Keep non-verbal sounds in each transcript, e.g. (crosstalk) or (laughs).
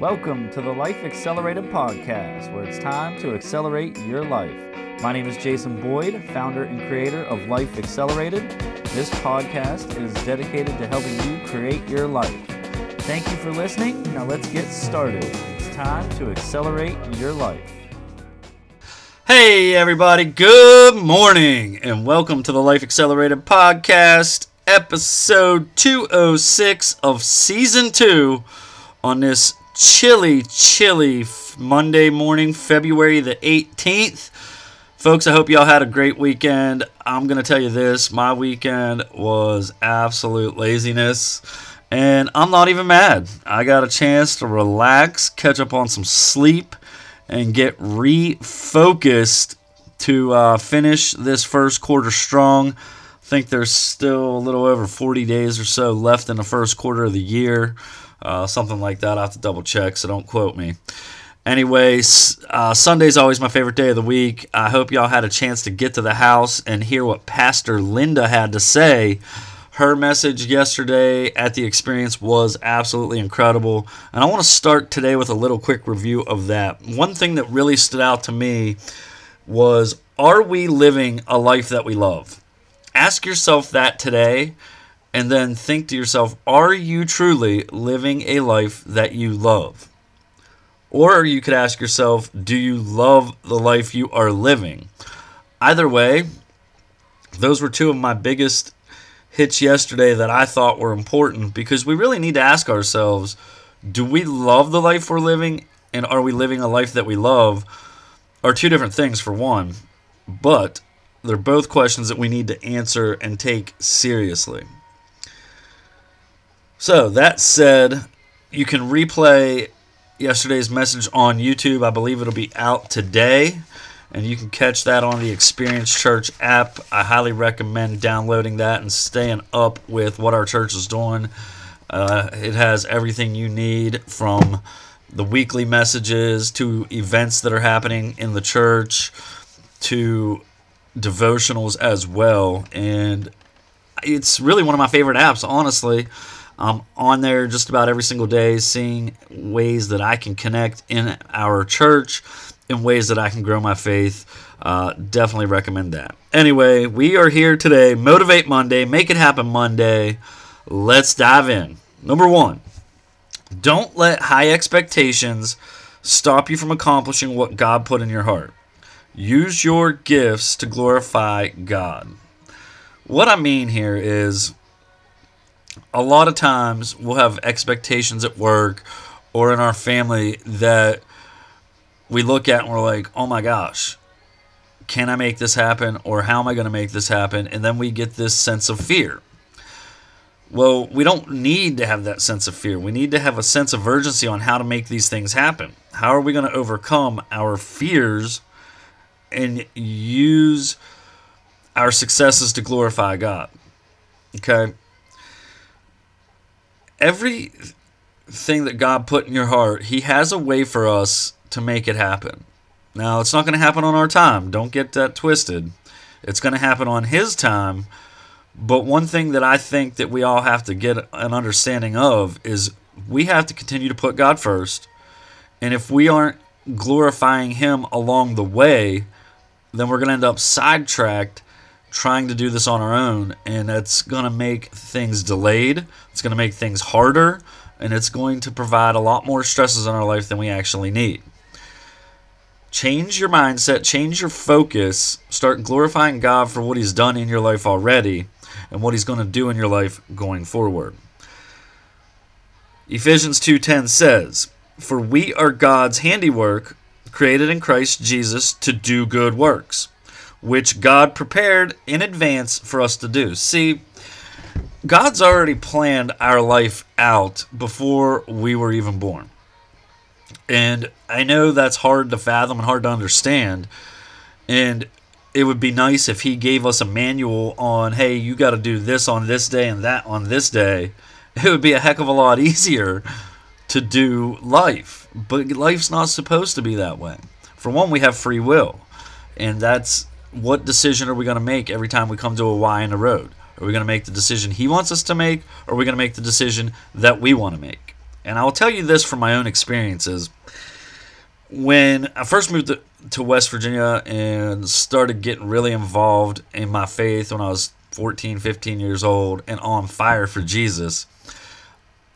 Welcome to the Life Accelerated podcast, where it's time to accelerate your life. My name is Jason Boyd, founder and creator of Life Accelerated. This podcast is dedicated to helping you create your life. Thank you for listening. Now let's get started. It's time to accelerate your life. Hey, everybody, good morning, and welcome to the Life Accelerated Podcast, episode 206 of season two on this chilly, chilly Monday morning, February the 18th. Folks, I hope y'all had a great weekend. I'm going to tell you this my weekend was absolute laziness, and I'm not even mad. I got a chance to relax, catch up on some sleep and get refocused to uh, finish this first quarter strong. I think there's still a little over 40 days or so left in the first quarter of the year, uh, something like that. I have to double check, so don't quote me. Anyways, uh, Sunday's always my favorite day of the week. I hope y'all had a chance to get to the house and hear what Pastor Linda had to say her message yesterday at the experience was absolutely incredible. And I want to start today with a little quick review of that. One thing that really stood out to me was Are we living a life that we love? Ask yourself that today and then think to yourself Are you truly living a life that you love? Or you could ask yourself Do you love the life you are living? Either way, those were two of my biggest hits yesterday that I thought were important because we really need to ask ourselves do we love the life we're living and are we living a life that we love are two different things for one but they're both questions that we need to answer and take seriously so that said you can replay yesterday's message on youtube i believe it'll be out today and you can catch that on the Experience Church app. I highly recommend downloading that and staying up with what our church is doing. Uh, it has everything you need from the weekly messages to events that are happening in the church to devotionals as well. And it's really one of my favorite apps, honestly. I'm on there just about every single day, seeing ways that I can connect in our church in ways that I can grow my faith. Uh, definitely recommend that. Anyway, we are here today. Motivate Monday. Make it happen Monday. Let's dive in. Number one, don't let high expectations stop you from accomplishing what God put in your heart. Use your gifts to glorify God. What I mean here is a lot of times we'll have expectations at work or in our family that we look at and we're like, oh my gosh, can I make this happen? Or how am I going to make this happen? And then we get this sense of fear. Well, we don't need to have that sense of fear. We need to have a sense of urgency on how to make these things happen. How are we going to overcome our fears and use our successes to glorify God? Okay. Everything that God put in your heart, He has a way for us to make it happen. Now, it's not going to happen on our time. Don't get that twisted. It's going to happen on His time. But one thing that I think that we all have to get an understanding of is we have to continue to put God first. And if we aren't glorifying Him along the way, then we're going to end up sidetracked trying to do this on our own. And that's going to make things delayed, it's going to make things harder, and it's going to provide a lot more stresses in our life than we actually need. Change your mindset, change your focus, start glorifying God for what He's done in your life already and what He's going to do in your life going forward. Ephesians 2:10 says, "For we are God's handiwork, created in Christ Jesus to do good works, which God prepared in advance for us to do." See, God's already planned our life out before we were even born. And I know that's hard to fathom and hard to understand. And it would be nice if he gave us a manual on, hey, you got to do this on this day and that on this day. (laughs) It would be a heck of a lot easier to do life. But life's not supposed to be that way. For one, we have free will. And that's what decision are we going to make every time we come to a Y in the road? Are we going to make the decision he wants us to make, or are we going to make the decision that we want to make? And I will tell you this from my own experiences. When I first moved to West Virginia and started getting really involved in my faith when I was 14, 15 years old and on fire for Jesus,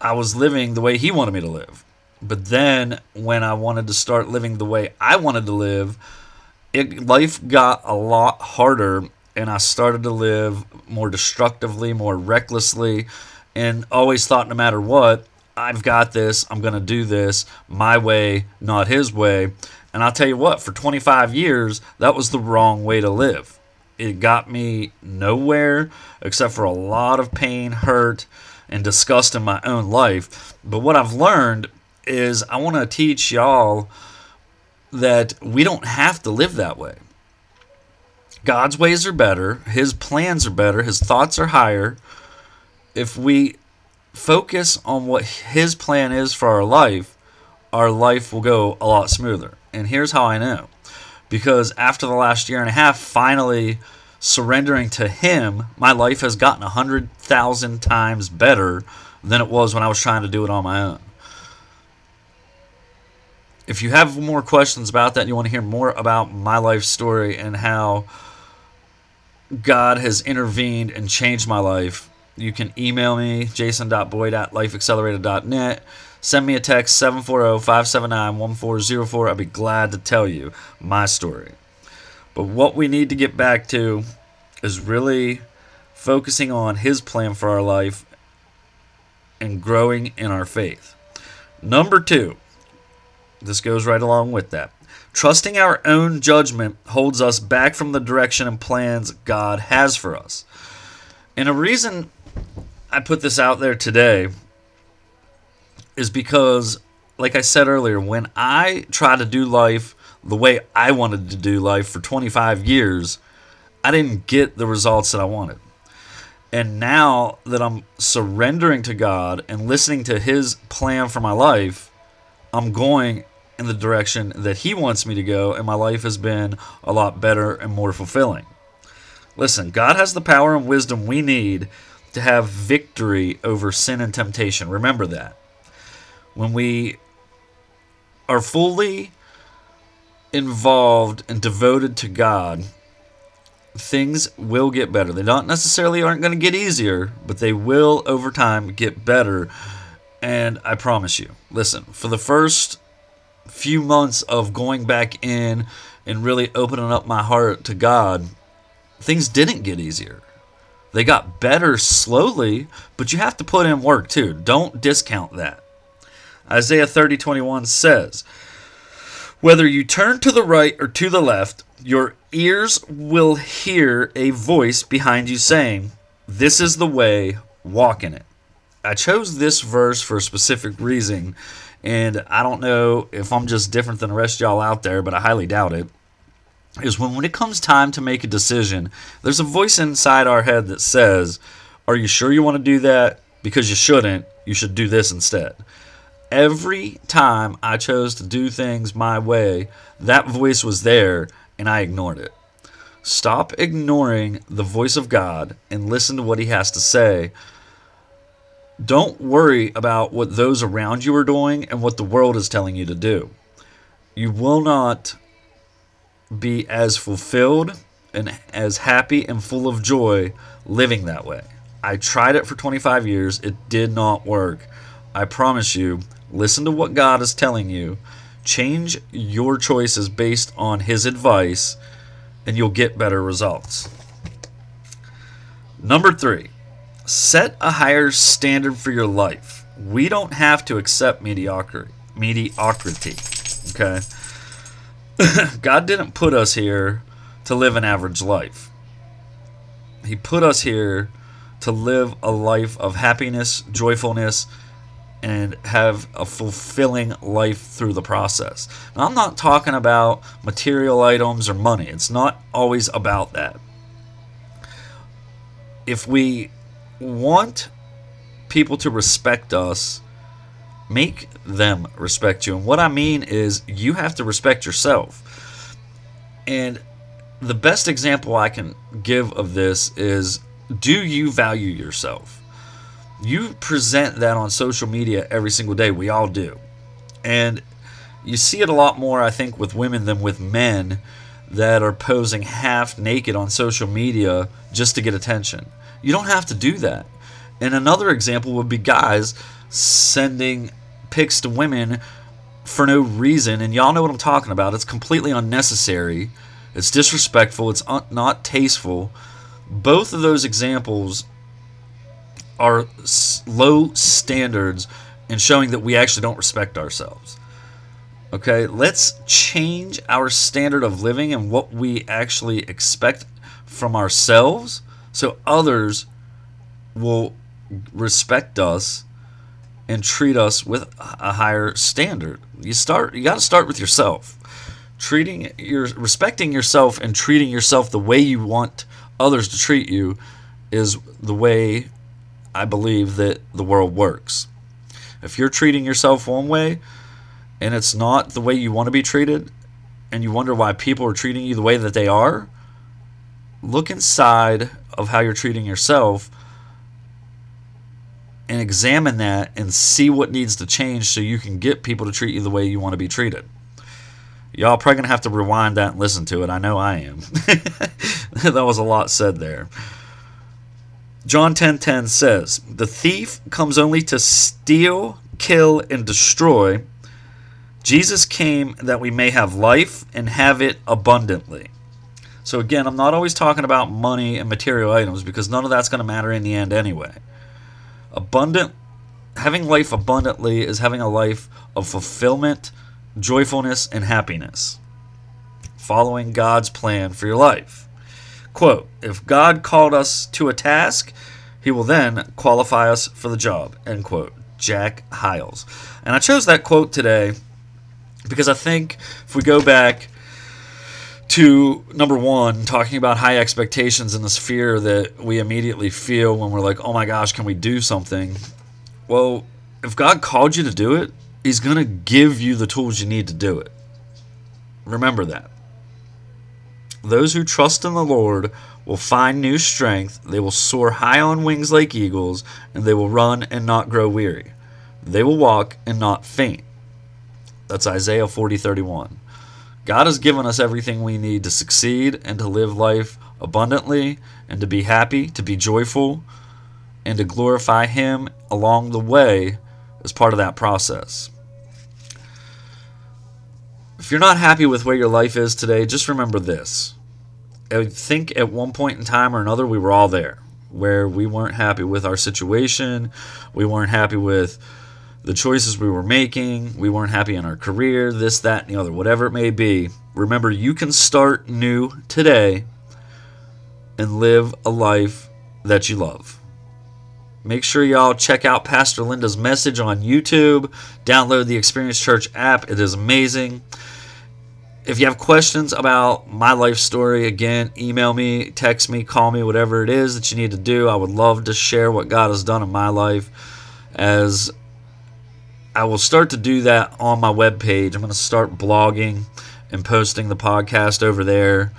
I was living the way He wanted me to live. But then when I wanted to start living the way I wanted to live, it, life got a lot harder and I started to live more destructively, more recklessly, and always thought no matter what, I've got this, I'm going to do this my way, not his way. And I'll tell you what, for 25 years, that was the wrong way to live. It got me nowhere except for a lot of pain, hurt, and disgust in my own life. But what I've learned is I want to teach y'all that we don't have to live that way. God's ways are better, His plans are better, His thoughts are higher. If we focus on what His plan is for our life, our life will go a lot smoother. And here's how I know because after the last year and a half, finally surrendering to Him, my life has gotten a hundred thousand times better than it was when I was trying to do it on my own. If you have more questions about that, and you want to hear more about my life story and how God has intervened and changed my life, you can email me, jason.boyd at lifeaccelerated.net. Send me a text, 740 579 1404. I'd be glad to tell you my story. But what we need to get back to is really focusing on His plan for our life and growing in our faith. Number two, this goes right along with that. Trusting our own judgment holds us back from the direction and plans God has for us. And a reason I put this out there today is because, like I said earlier, when I try to do life the way I wanted to do life for 25 years, I didn't get the results that I wanted. And now that I'm surrendering to God and listening to His plan for my life, I'm going in the direction that He wants me to go, and my life has been a lot better and more fulfilling. Listen, God has the power and wisdom we need to have victory over sin and temptation. Remember that. When we are fully involved and devoted to God, things will get better. They don't necessarily aren't going to get easier, but they will over time get better. And I promise you, listen, for the first few months of going back in and really opening up my heart to God, things didn't get easier. They got better slowly, but you have to put in work too. Don't discount that. Isaiah 30 21 says, Whether you turn to the right or to the left, your ears will hear a voice behind you saying, This is the way, walk in it. I chose this verse for a specific reason and I don't know if I'm just different than the rest of y'all out there, but I highly doubt it. Is when when it comes time to make a decision, there's a voice inside our head that says, "Are you sure you want to do that? Because you shouldn't. You should do this instead." Every time I chose to do things my way, that voice was there and I ignored it. Stop ignoring the voice of God and listen to what he has to say don't worry about what those around you are doing and what the world is telling you to do. You will not be as fulfilled and as happy and full of joy living that way. I tried it for 25 years, it did not work. I promise you, listen to what God is telling you, change your choices based on His advice, and you'll get better results. Number three, set a higher standard for your life. We don't have to accept mediocrity. Mediocrity. Okay? (coughs) God didn't put us here to live an average life. He put us here to live a life of happiness, joyfulness, and have a fulfilling life through the process. Now, I'm not talking about material items or money. It's not always about that. If we want people to respect us, make them respect you. And what I mean is, you have to respect yourself. And the best example I can give of this is do you value yourself? You present that on social media every single day. We all do. And you see it a lot more, I think, with women than with men that are posing half naked on social media just to get attention. You don't have to do that. And another example would be guys sending pics to women for no reason. And y'all know what I'm talking about. It's completely unnecessary, it's disrespectful, it's un- not tasteful. Both of those examples are s- low standards in showing that we actually don't respect ourselves. Okay, let's change our standard of living and what we actually expect from ourselves so others will respect us and treat us with a higher standard. You start you got to start with yourself. Treating your respecting yourself and treating yourself the way you want others to treat you is the way I believe that the world works. If you're treating yourself one way and it's not the way you want to be treated and you wonder why people are treating you the way that they are, look inside of how you're treating yourself and examine that and see what needs to change so you can get people to treat you the way you want to be treated. Y'all probably gonna have to rewind that and listen to it. I know I am. (laughs) that was a lot said there. John 10:10 10, 10 says, "The thief comes only to steal, kill and destroy. Jesus came that we may have life and have it abundantly." So again, I'm not always talking about money and material items because none of that's going to matter in the end anyway. Abundant having life abundantly is having a life of fulfillment, joyfulness and happiness. Following God's plan for your life. Quote, if God called us to a task, he will then qualify us for the job. End quote. Jack Hyles. And I chose that quote today because I think if we go back to number one, talking about high expectations and this fear that we immediately feel when we're like, oh my gosh, can we do something? Well, if God called you to do it, He's going to give you the tools you need to do it. Remember that. Those who trust in the Lord will find new strength. They will soar high on wings like eagles, and they will run and not grow weary. They will walk and not faint. That's Isaiah 40 31. God has given us everything we need to succeed and to live life abundantly and to be happy, to be joyful, and to glorify Him along the way as part of that process. If you're not happy with where your life is today, just remember this. I think at one point in time or another, we were all there where we weren't happy with our situation, we weren't happy with the choices we were making, we weren't happy in our career, this, that, and the other, whatever it may be. Remember, you can start new today and live a life that you love. Make sure y'all check out Pastor Linda's message on YouTube. Download the Experience Church app, it is amazing. If you have questions about my life story, again, email me, text me, call me, whatever it is that you need to do. I would love to share what God has done in my life as I will start to do that on my webpage. I'm going to start blogging and posting the podcast over there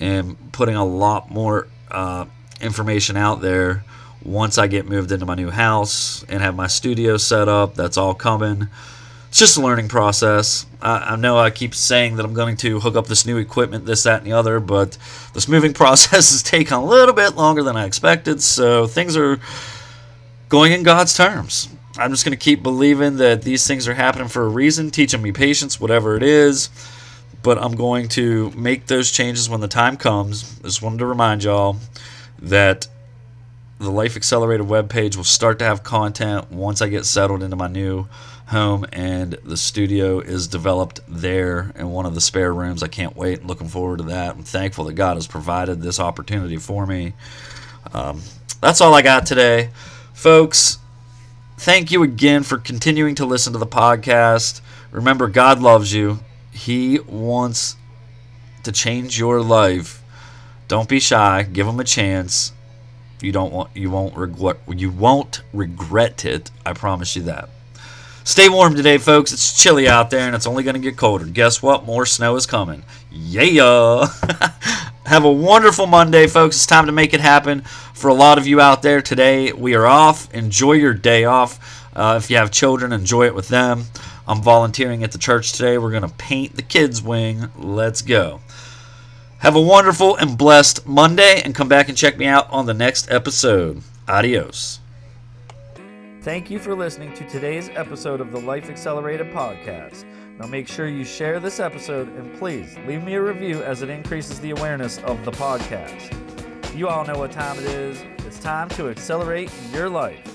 and putting a lot more uh, information out there once I get moved into my new house and have my studio set up. That's all coming. It's just a learning process. I, I know I keep saying that I'm going to hook up this new equipment, this, that, and the other, but this moving (laughs) process is taking a little bit longer than I expected, so things are going in God's terms. I'm just going to keep believing that these things are happening for a reason, teaching me patience, whatever it is. But I'm going to make those changes when the time comes. Just wanted to remind y'all that the Life Accelerated webpage will start to have content once I get settled into my new home and the studio is developed there in one of the spare rooms. I can't wait. Looking forward to that. I'm thankful that God has provided this opportunity for me. Um, that's all I got today. Folks, thank you again for continuing to listen to the podcast. Remember, God loves you. He wants to change your life. Don't be shy. Give him a chance. You don't want you won't regret you won't regret it. I promise you that. Stay warm today, folks. It's chilly out there and it's only going to get colder. Guess what? More snow is coming. Yeah. (laughs) Have a wonderful Monday, folks. It's time to make it happen for a lot of you out there today. We are off. Enjoy your day off. Uh, if you have children, enjoy it with them. I'm volunteering at the church today. We're going to paint the kids' wing. Let's go. Have a wonderful and blessed Monday and come back and check me out on the next episode. Adios. Thank you for listening to today's episode of the Life Accelerated podcast. Now make sure you share this episode and please leave me a review as it increases the awareness of the podcast. You all know what time it is. It's time to accelerate your life.